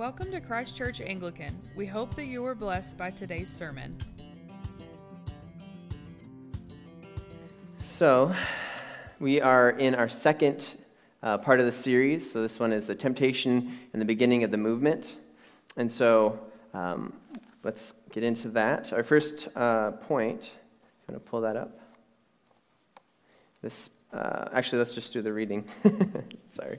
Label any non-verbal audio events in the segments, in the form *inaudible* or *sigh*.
Welcome to Christ Church Anglican. We hope that you were blessed by today's sermon. So, we are in our second uh, part of the series. So, this one is the temptation and the beginning of the movement. And so, um, let's get into that. Our first uh, point, I'm going to pull that up. This, uh, actually, let's just do the reading. *laughs* Sorry.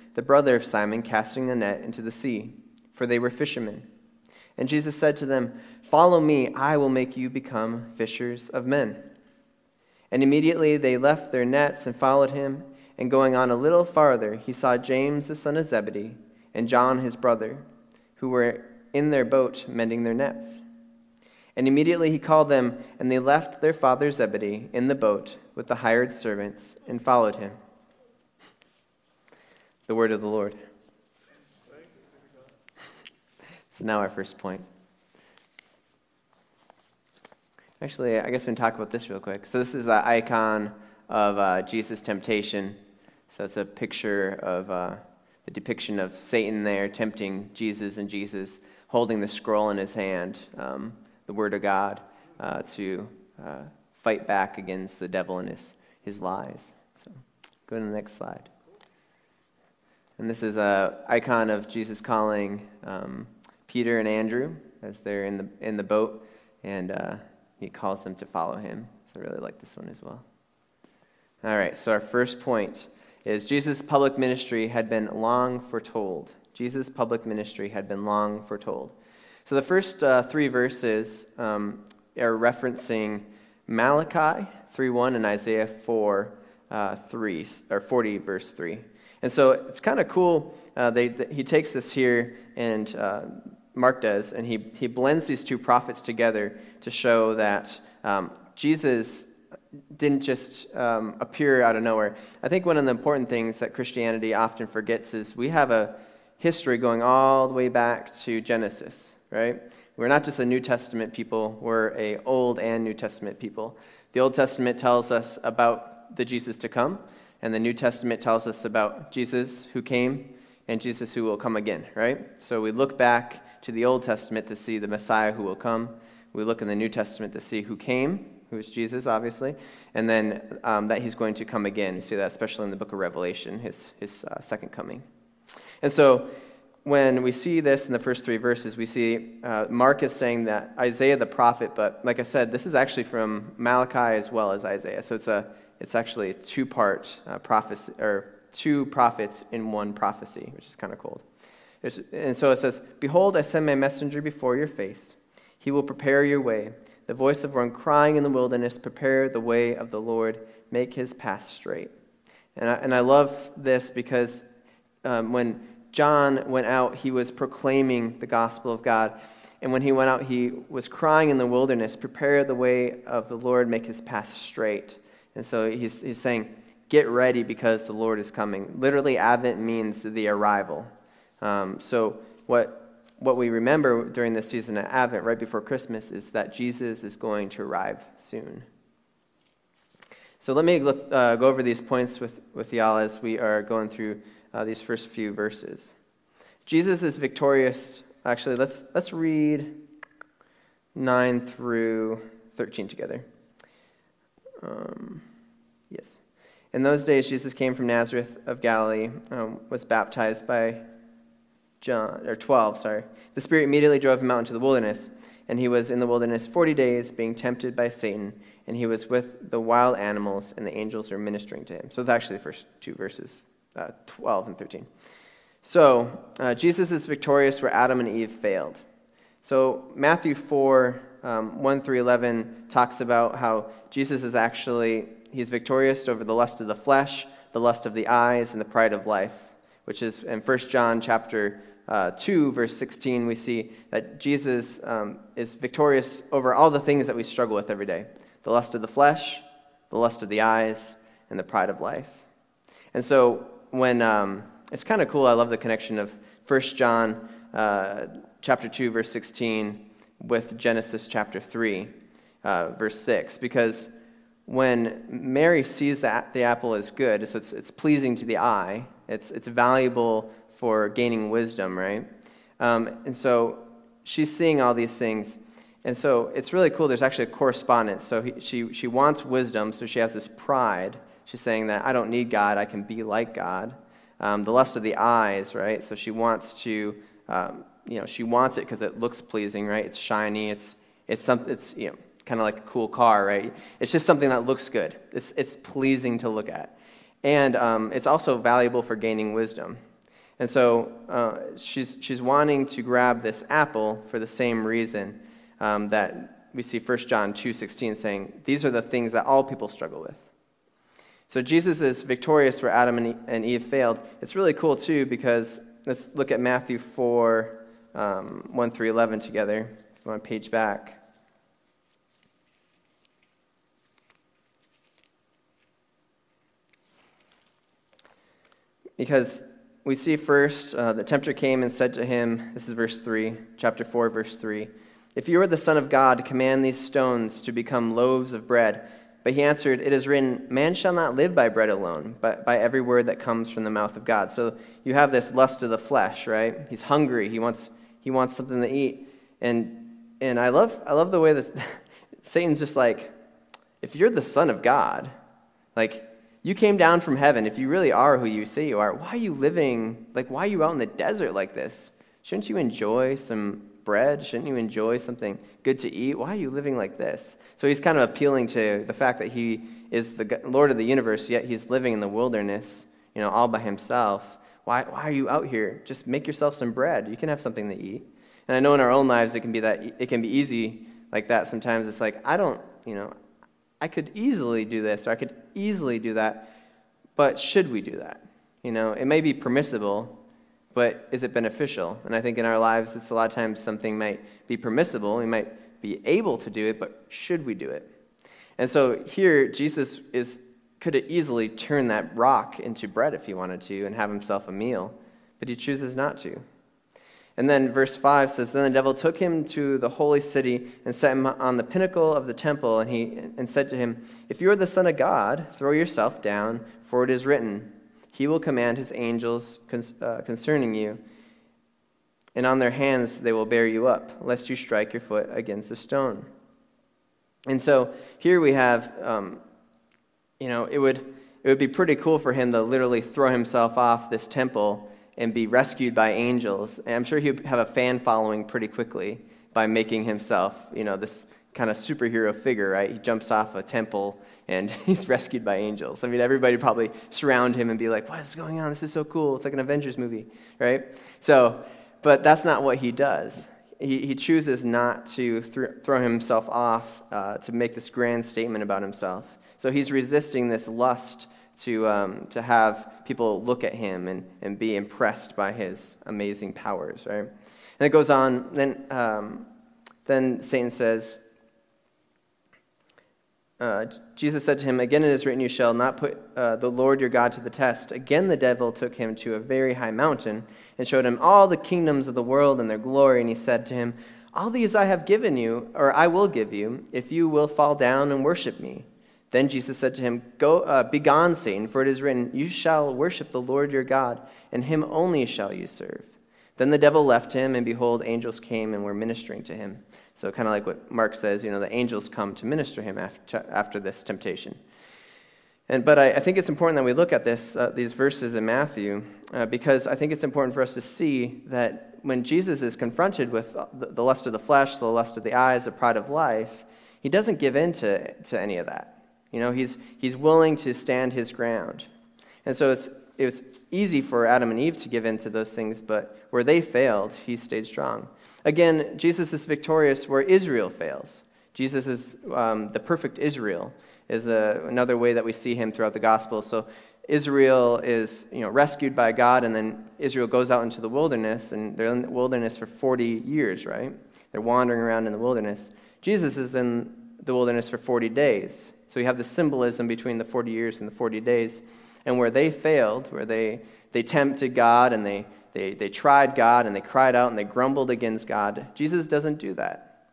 the brother of Simon, casting the net into the sea, for they were fishermen. And Jesus said to them, Follow me, I will make you become fishers of men. And immediately they left their nets and followed him. And going on a little farther, he saw James the son of Zebedee and John his brother, who were in their boat mending their nets. And immediately he called them, and they left their father Zebedee in the boat with the hired servants and followed him. The word of the Lord. *laughs* so now our first point. Actually, I guess I can talk about this real quick. So this is an icon of uh, Jesus' temptation. So it's a picture of uh, the depiction of Satan there tempting Jesus and Jesus holding the scroll in his hand, um, the Word of God, uh, to uh, fight back against the devil and his, his lies. So go to the next slide. And this is an icon of Jesus calling um, Peter and Andrew as they're in the, in the boat, and uh, he calls them to follow him. So I really like this one as well. All right, so our first point is Jesus' public ministry had been long foretold. Jesus' public ministry had been long foretold. So the first uh, three verses um, are referencing Malachi 3.1 and Isaiah 4, uh, 3, or 40, verse 3. And so it's kind of cool. Uh, they, they, he takes this here, and uh, Mark does, and he, he blends these two prophets together to show that um, Jesus didn't just um, appear out of nowhere. I think one of the important things that Christianity often forgets is we have a history going all the way back to Genesis, right? We're not just a New Testament people, we're a Old and New Testament people. The Old Testament tells us about the Jesus to come. And the New Testament tells us about Jesus who came and Jesus who will come again, right? So we look back to the Old Testament to see the Messiah who will come. We look in the New Testament to see who came, who is Jesus, obviously, and then um, that he's going to come again. We see that especially in the book of Revelation, his, his uh, second coming. And so when we see this in the first three verses, we see uh, Mark is saying that Isaiah the prophet, but like I said, this is actually from Malachi as well as Isaiah. So it's a it's actually a two part uh, prophecy, or two prophets in one prophecy, which is kind of cool. And so it says, Behold, I send my messenger before your face. He will prepare your way. The voice of one crying in the wilderness, Prepare the way of the Lord, make his path straight. And I, and I love this because um, when John went out, he was proclaiming the gospel of God. And when he went out, he was crying in the wilderness, Prepare the way of the Lord, make his path straight. And so he's, he's saying, get ready because the Lord is coming. Literally, Advent means the arrival. Um, so what, what we remember during this season of Advent, right before Christmas, is that Jesus is going to arrive soon. So let me look, uh, go over these points with, with y'all as we are going through uh, these first few verses. Jesus is victorious. Actually, let's, let's read 9 through 13 together. Um, yes. In those days, Jesus came from Nazareth of Galilee, um, was baptized by John, or 12, sorry. The Spirit immediately drove him out into the wilderness, and he was in the wilderness 40 days, being tempted by Satan, and he was with the wild animals, and the angels were ministering to him. So that's actually the first two verses, uh, 12 and 13. So, uh, Jesus is victorious where Adam and Eve failed. So, Matthew 4, um, 1 through 11 talks about how Jesus is actually, he's victorious over the lust of the flesh, the lust of the eyes, and the pride of life. which is in 1 John chapter uh, 2, verse 16, we see that Jesus um, is victorious over all the things that we struggle with every day the lust of the flesh, the lust of the eyes, and the pride of life. And so, when um, it's kind of cool, I love the connection of 1 John uh, chapter 2, verse 16, with Genesis chapter 3, uh, verse 6, because when Mary sees that the apple is good, so it's, it's pleasing to the eye, it's, it's valuable for gaining wisdom, right? Um, and so she's seeing all these things. And so it's really cool. There's actually a correspondence. So he, she, she wants wisdom, so she has this pride. She's saying that I don't need God, I can be like God. Um, the lust of the eyes, right? So she wants to, um, you know, she wants it because it looks pleasing, right? It's shiny, it's, it's, some, it's you know, kind of like a cool car, right? It's just something that looks good. It's, it's pleasing to look at. And um, it's also valuable for gaining wisdom. And so uh, she's, she's wanting to grab this apple for the same reason um, that we see 1 John 2.16 saying, these are the things that all people struggle with. So Jesus is victorious where Adam and Eve failed. It's really cool, too, because let's look at Matthew 4, um, 1 through 11 together. If a page back. Because we see first uh, the tempter came and said to him, this is verse 3, chapter 4, verse 3, If you are the Son of God, command these stones to become loaves of bread. But he answered, It is written, Man shall not live by bread alone, but by every word that comes from the mouth of God. So you have this lust of the flesh, right? He's hungry. He wants, he wants something to eat. And, and I, love, I love the way that *laughs* Satan's just like, If you're the Son of God, like, you came down from heaven. If you really are who you say you are, why are you living, like, why are you out in the desert like this? Shouldn't you enjoy some bread? Shouldn't you enjoy something good to eat? Why are you living like this? So he's kind of appealing to the fact that he is the Lord of the universe, yet he's living in the wilderness, you know, all by himself. Why, why are you out here? Just make yourself some bread. You can have something to eat. And I know in our own lives it can be that it can be easy like that. Sometimes it's like, I don't, you know, I could easily do this or I could easily do that, but should we do that? You know, it may be permissible, but is it beneficial? And I think in our lives, it's a lot of times something might be permissible. We might be able to do it, but should we do it? And so here, Jesus is, could have easily turned that rock into bread if he wanted to and have himself a meal, but he chooses not to. And then verse 5 says Then the devil took him to the holy city and set him on the pinnacle of the temple, and, he, and said to him, If you are the Son of God, throw yourself down, for it is written, He will command His angels uh, concerning you, and on their hands they will bear you up, lest you strike your foot against a stone. And so here we have, um, you know, it would, it would be pretty cool for him to literally throw himself off this temple and be rescued by angels. And I'm sure he'd have a fan following pretty quickly by making himself, you know, this kind of superhero figure, right? He jumps off a temple and *laughs* he's rescued by angels. I mean, everybody probably surround him and be like, what is going on? This is so cool. It's like an Avengers movie, right? So, but that's not what he does. He, he chooses not to th- throw himself off uh, to make this grand statement about himself. So he's resisting this lust to, um, to have people look at him and, and be impressed by his amazing powers, right? And it goes on. Then, um, then Satan says, uh, Jesus said to him, Again it is written, You shall not put uh, the Lord your God to the test. Again the devil took him to a very high mountain and showed him all the kingdoms of the world and their glory. And he said to him, All these I have given you, or I will give you, if you will fall down and worship me. Then Jesus said to him, Go, uh, Begone, Satan, for it is written, You shall worship the Lord your God, and him only shall you serve. Then the devil left him, and behold, angels came and were ministering to him. So, kind of like what Mark says, you know, the angels come to minister him after, after this temptation. And, but I, I think it's important that we look at this, uh, these verses in Matthew, uh, because I think it's important for us to see that when Jesus is confronted with the, the lust of the flesh, the lust of the eyes, the pride of life, he doesn't give in to, to any of that. You know, he's, he's willing to stand his ground. And so it's, it was easy for Adam and Eve to give in to those things, but where they failed, he stayed strong. Again, Jesus is victorious where Israel fails. Jesus is um, the perfect Israel, is a, another way that we see him throughout the gospel. So Israel is you know, rescued by God, and then Israel goes out into the wilderness, and they're in the wilderness for 40 years, right? They're wandering around in the wilderness. Jesus is in the wilderness for 40 days. So you have the symbolism between the 40 years and the 40 days. And where they failed, where they, they tempted God and they, they, they tried God and they cried out and they grumbled against God, Jesus doesn't do that.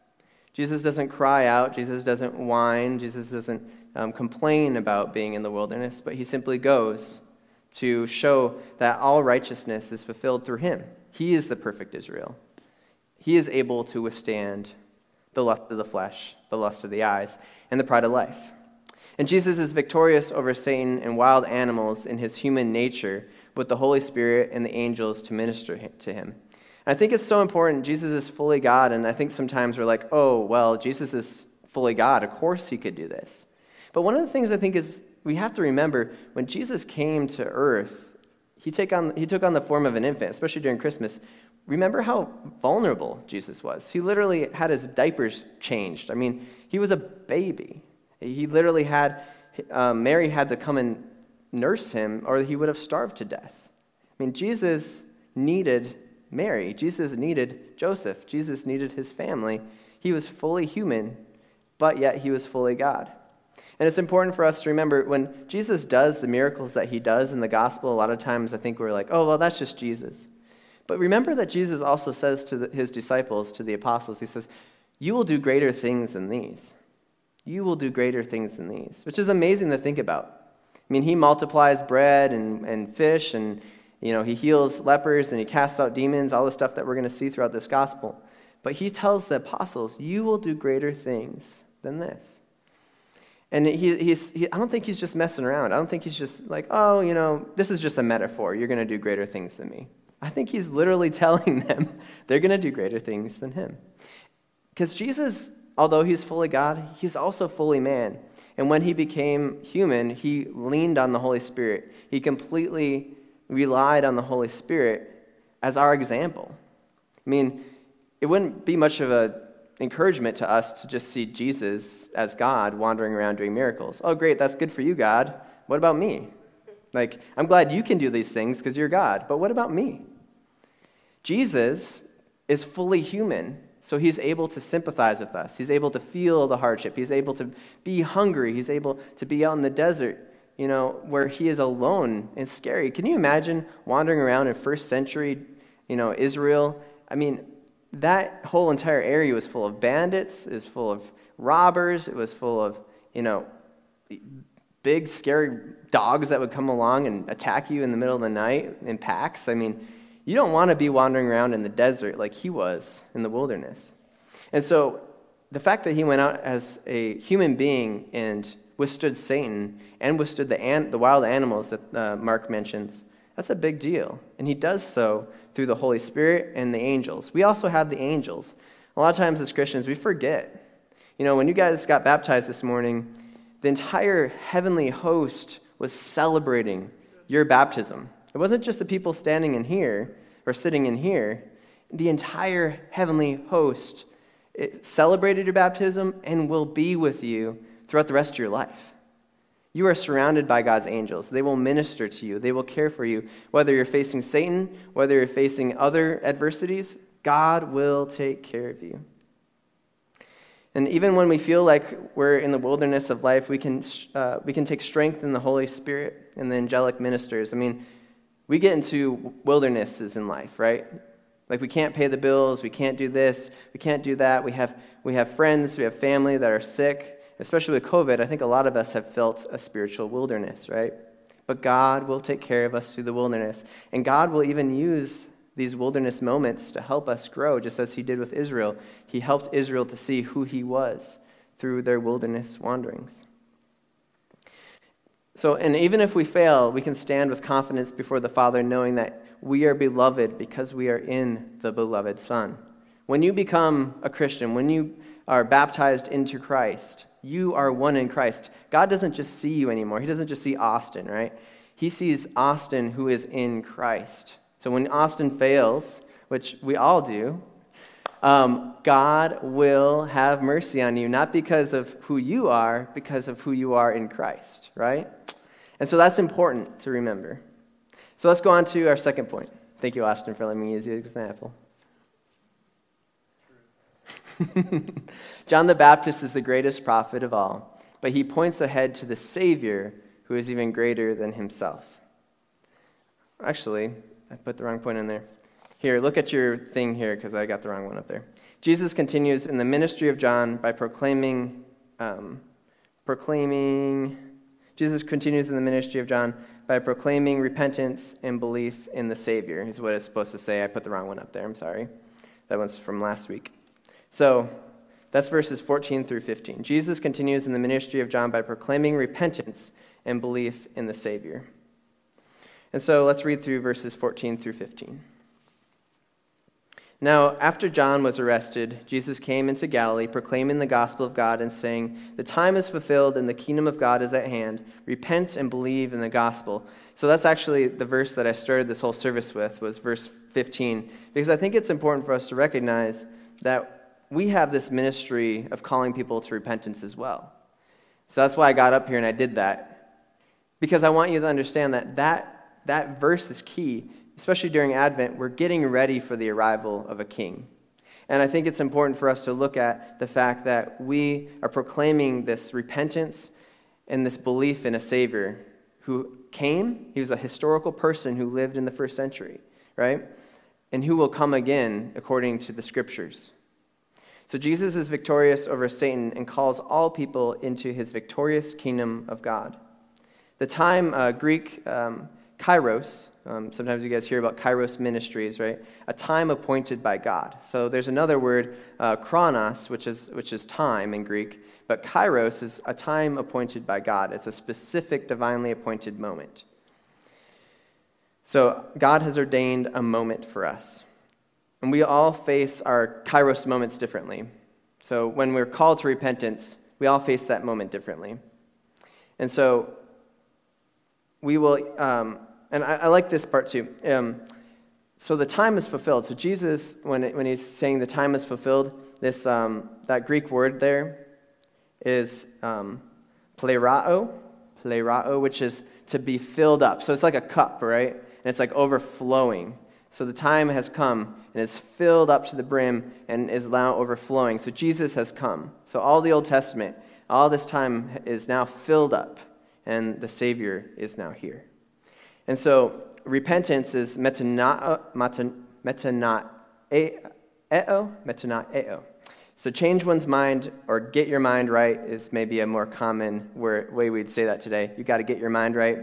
Jesus doesn't cry out. Jesus doesn't whine. Jesus doesn't um, complain about being in the wilderness, but he simply goes to show that all righteousness is fulfilled through him. He is the perfect Israel. He is able to withstand the lust of the flesh, the lust of the eyes, and the pride of life. And Jesus is victorious over Satan and wild animals in his human nature with the Holy Spirit and the angels to minister to him. And I think it's so important. Jesus is fully God, and I think sometimes we're like, oh, well, Jesus is fully God. Of course he could do this. But one of the things I think is we have to remember when Jesus came to earth, he, take on, he took on the form of an infant, especially during Christmas. Remember how vulnerable Jesus was. He literally had his diapers changed. I mean, he was a baby. He literally had, um, Mary had to come and nurse him, or he would have starved to death. I mean, Jesus needed Mary. Jesus needed Joseph. Jesus needed his family. He was fully human, but yet he was fully God. And it's important for us to remember when Jesus does the miracles that he does in the gospel, a lot of times I think we're like, oh, well, that's just Jesus. But remember that Jesus also says to the, his disciples, to the apostles, he says, You will do greater things than these. You will do greater things than these, which is amazing to think about. I mean, he multiplies bread and, and fish, and you know, he heals lepers and he casts out demons, all the stuff that we're going to see throughout this gospel. But he tells the apostles, You will do greater things than this. And he, he's, he, I don't think he's just messing around. I don't think he's just like, oh, you know, this is just a metaphor. You're going to do greater things than me. I think he's literally *laughs* telling them they're going to do greater things than him. Because Jesus, although he's fully God, he's also fully man. And when he became human, he leaned on the Holy Spirit. He completely relied on the Holy Spirit as our example. I mean, it wouldn't be much of an encouragement to us to just see Jesus as God wandering around doing miracles. Oh, great, that's good for you, God. What about me? Like, I'm glad you can do these things because you're God, but what about me? Jesus is fully human, so he's able to sympathize with us. He's able to feel the hardship. He's able to be hungry. He's able to be out in the desert, you know, where he is alone and scary. Can you imagine wandering around in first century, you know, Israel? I mean, that whole entire area was full of bandits, it was full of robbers, it was full of, you know, big, scary dogs that would come along and attack you in the middle of the night in packs. I mean, you don't want to be wandering around in the desert like he was in the wilderness. And so the fact that he went out as a human being and withstood Satan and withstood the, an- the wild animals that uh, Mark mentions, that's a big deal. And he does so through the Holy Spirit and the angels. We also have the angels. A lot of times as Christians, we forget. You know, when you guys got baptized this morning, the entire heavenly host was celebrating your baptism. It wasn't just the people standing in here or sitting in here, the entire heavenly host celebrated your baptism and will be with you throughout the rest of your life. You are surrounded by God's angels. They will minister to you, they will care for you. Whether you're facing Satan, whether you're facing other adversities, God will take care of you. And even when we feel like we're in the wilderness of life, we can, uh, we can take strength in the Holy Spirit and the angelic ministers. I mean, we get into wildernesses in life, right? Like we can't pay the bills, we can't do this, we can't do that. We have, we have friends, we have family that are sick especially with COVID, I think a lot of us have felt a spiritual wilderness, right? But God will take care of us through the wilderness. And God will even use these wilderness moments to help us grow, just as He did with Israel. He helped Israel to see who He was through their wilderness wanderings. So, and even if we fail, we can stand with confidence before the Father, knowing that we are beloved because we are in the beloved Son. When you become a Christian, when you are baptized into Christ, you are one in Christ. God doesn't just see you anymore. He doesn't just see Austin, right? He sees Austin who is in Christ. So when Austin fails, which we all do, um, God will have mercy on you, not because of who you are, because of who you are in Christ, right? And so that's important to remember. So let's go on to our second point. Thank you, Austin, for letting me use the example. *laughs* John the Baptist is the greatest prophet of all, but he points ahead to the Savior who is even greater than himself. Actually, I put the wrong point in there. Here, look at your thing here because I got the wrong one up there. Jesus continues in the ministry of John by proclaiming, um, proclaiming. Jesus continues in the ministry of John by proclaiming repentance and belief in the Savior, is what it's supposed to say. I put the wrong one up there. I'm sorry. That one's from last week. So that's verses 14 through 15. Jesus continues in the ministry of John by proclaiming repentance and belief in the Savior. And so let's read through verses 14 through 15. Now, after John was arrested, Jesus came into Galilee, proclaiming the gospel of God and saying, The time is fulfilled and the kingdom of God is at hand. Repent and believe in the gospel. So that's actually the verse that I started this whole service with, was verse 15, because I think it's important for us to recognize that we have this ministry of calling people to repentance as well. So that's why I got up here and I did that, because I want you to understand that that, that verse is key especially during Advent, we're getting ready for the arrival of a king. And I think it's important for us to look at the fact that we are proclaiming this repentance and this belief in a Savior who came. He was a historical person who lived in the first century, right? And who will come again according to the scriptures. So Jesus is victorious over Satan and calls all people into his victorious kingdom of God. The time, uh, Greek um, kairos, um, sometimes you guys hear about kairos ministries, right? A time appointed by God. So there's another word, uh, chronos, which is, which is time in Greek, but kairos is a time appointed by God. It's a specific divinely appointed moment. So God has ordained a moment for us. And we all face our kairos moments differently. So when we're called to repentance, we all face that moment differently. And so we will, um, and I, I, like this part too. Um, so the time is fulfilled. So Jesus, when, it, when he's saying the time is fulfilled, this, um, that Greek word there is um, plerao, plerao, which is to be filled up. So it's like a cup, right? And it's like overflowing. So the time has come and is filled up to the brim and is now overflowing. So Jesus has come. So all the Old Testament, all this time is now filled up, and the Savior is now here. And so repentance is metanao, metanaeo. So change one's mind or get your mind right is maybe a more common way we'd say that today. You got to get your mind right.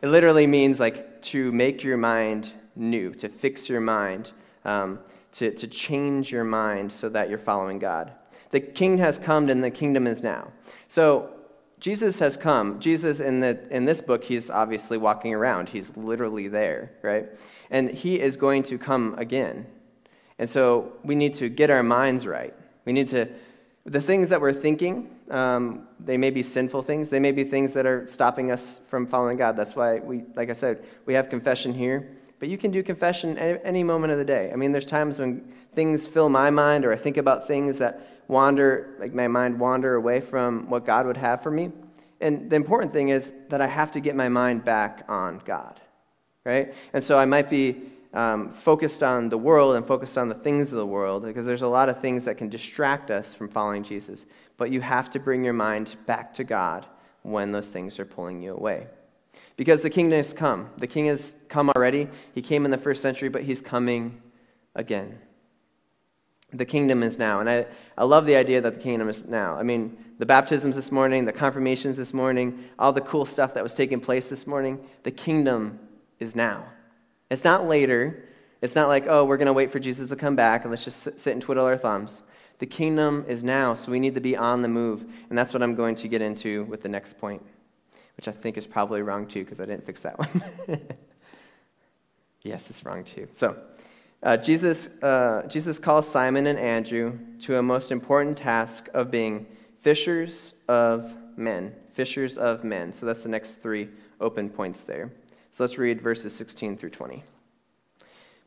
It literally means like to make your mind new, to fix your mind, um, to, to change your mind so that you're following God. The king has come and the kingdom is now. So Jesus has come. Jesus, in, the, in this book, he's obviously walking around. He's literally there, right? And he is going to come again. And so we need to get our minds right. We need to, the things that we're thinking, um, they may be sinful things. They may be things that are stopping us from following God. That's why we, like I said, we have confession here. But you can do confession any, any moment of the day. I mean, there's times when things fill my mind or I think about things that wander, like my mind wander away from what God would have for me. And the important thing is that I have to get my mind back on God, right? And so I might be um, focused on the world and focused on the things of the world because there's a lot of things that can distract us from following Jesus. But you have to bring your mind back to God when those things are pulling you away. Because the kingdom has come. The king has come already. He came in the first century, but he's coming again the kingdom is now. And I, I love the idea that the kingdom is now. I mean, the baptisms this morning, the confirmations this morning, all the cool stuff that was taking place this morning, the kingdom is now. It's not later. It's not like, oh, we're going to wait for Jesus to come back and let's just sit and twiddle our thumbs. The kingdom is now, so we need to be on the move. And that's what I'm going to get into with the next point, which I think is probably wrong too, because I didn't fix that one. *laughs* yes, it's wrong too. So, uh, Jesus, uh, Jesus calls Simon and Andrew to a most important task of being fishers of men. Fishers of men. So that's the next three open points there. So let's read verses 16 through 20.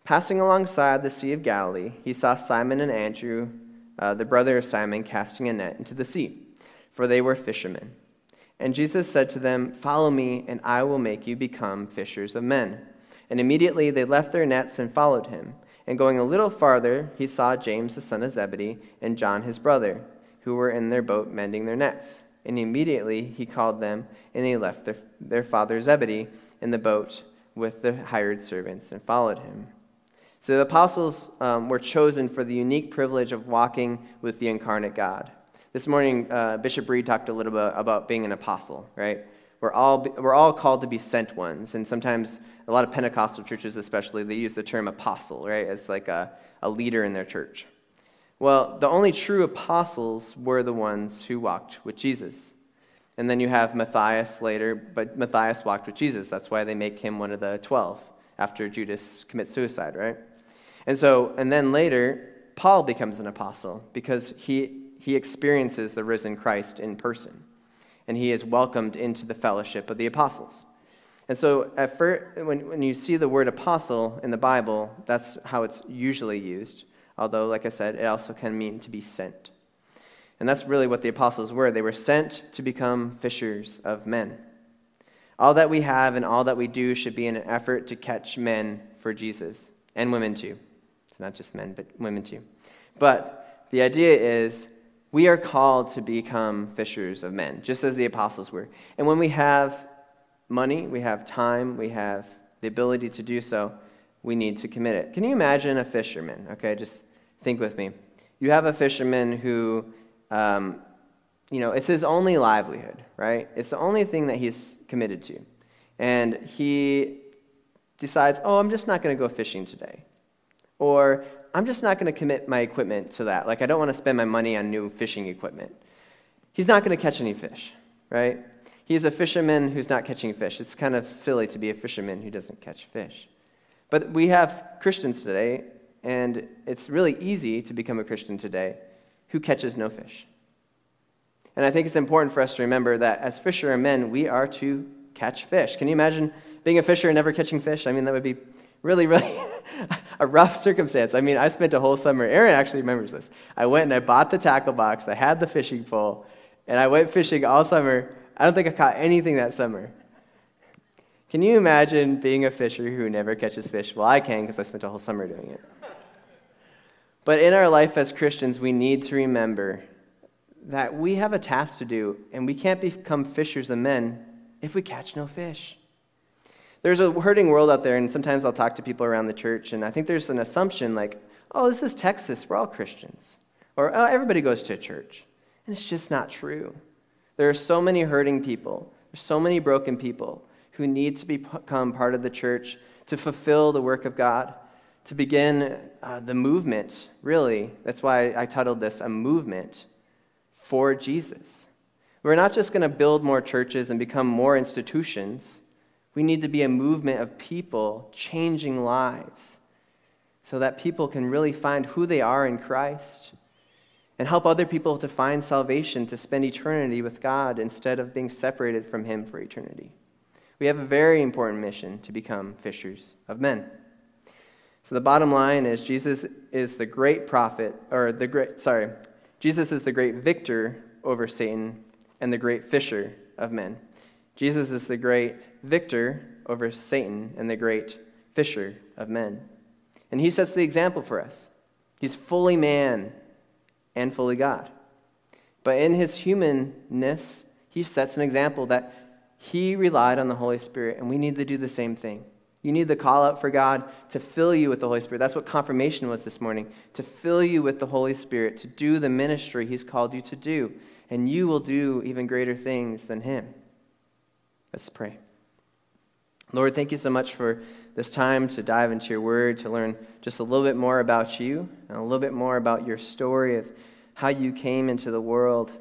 Passing alongside the Sea of Galilee, he saw Simon and Andrew, uh, the brother of Simon, casting a net into the sea, for they were fishermen. And Jesus said to them, Follow me, and I will make you become fishers of men. And immediately they left their nets and followed him. And going a little farther, he saw James the son of Zebedee and John his brother, who were in their boat mending their nets. And immediately he called them, and they left their, their father Zebedee in the boat with the hired servants and followed him. So the apostles um, were chosen for the unique privilege of walking with the incarnate God. This morning, uh, Bishop Reed talked a little bit about being an apostle, right? We're all, we're all called to be sent ones. And sometimes, a lot of Pentecostal churches especially, they use the term apostle, right, as like a, a leader in their church. Well, the only true apostles were the ones who walked with Jesus. And then you have Matthias later, but Matthias walked with Jesus. That's why they make him one of the 12 after Judas commits suicide, right? And so, and then later, Paul becomes an apostle because he he experiences the risen Christ in person, and he is welcomed into the fellowship of the apostles. And so, at first, when, when you see the word apostle in the Bible, that's how it's usually used. Although, like I said, it also can mean to be sent. And that's really what the apostles were. They were sent to become fishers of men. All that we have and all that we do should be in an effort to catch men for Jesus, and women too. It's not just men, but women too. But the idea is we are called to become fishers of men, just as the apostles were. And when we have money, we have time, we have the ability to do so, we need to commit it. Can you imagine a fisherman? Okay, just think with me. You have a fisherman who, um, you know, it's his only livelihood, right? It's the only thing that he's committed to. And he decides, oh, I'm just not going to go fishing today. Or I'm just not going to commit my equipment to that. Like, I don't want to spend my money on new fishing equipment. He's not going to catch any fish, right? He's a fisherman who's not catching fish. It's kind of silly to be a fisherman who doesn't catch fish. But we have Christians today, and it's really easy to become a Christian today who catches no fish. And I think it's important for us to remember that as fishermen, we are to catch fish. Can you imagine being a fisher and never catching fish? I mean, that would be really, really *laughs* a rough circumstance. I mean, I spent a whole summer. Aaron actually remembers this. I went and I bought the tackle box. I had the fishing pole, and I went fishing all summer. I don't think I caught anything that summer. Can you imagine being a fisher who never catches fish? Well, I can because I spent a whole summer doing it. But in our life as Christians, we need to remember that we have a task to do, and we can't become fishers of men if we catch no fish. There's a hurting world out there, and sometimes I'll talk to people around the church, and I think there's an assumption like, oh, this is Texas, we're all Christians. Or, oh, everybody goes to church. And it's just not true. There are so many hurting people, there's so many broken people who need to become part of the church to fulfill the work of God, to begin uh, the movement, really. That's why I titled this A Movement for Jesus. We're not just going to build more churches and become more institutions. We need to be a movement of people changing lives so that people can really find who they are in Christ and help other people to find salvation to spend eternity with God instead of being separated from Him for eternity. We have a very important mission to become fishers of men. So the bottom line is Jesus is the great prophet, or the great, sorry, Jesus is the great victor over Satan and the great fisher of men. Jesus is the great victor over Satan and the great fisher of men. And he sets the example for us. He's fully man and fully God. But in his humanness, he sets an example that he relied on the Holy Spirit, and we need to do the same thing. You need the call out for God to fill you with the Holy Spirit. That's what confirmation was this morning to fill you with the Holy Spirit, to do the ministry He's called you to do. And you will do even greater things than Him. Let's pray. Lord, thank you so much for this time to dive into your word, to learn just a little bit more about you and a little bit more about your story of how you came into the world.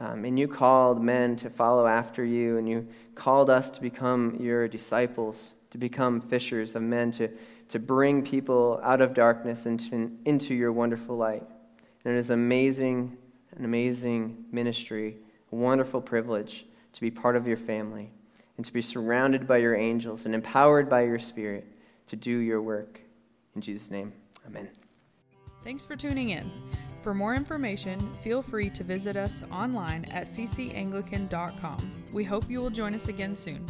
Um, and you called men to follow after you, and you called us to become your disciples, to become fishers of men, to, to bring people out of darkness into, into your wonderful light. And it is amazing, an amazing ministry, a wonderful privilege to be part of your family and to be surrounded by your angels and empowered by your Spirit to do your work. In Jesus' name, amen. Thanks for tuning in. For more information, feel free to visit us online at ccanglican.com. We hope you will join us again soon.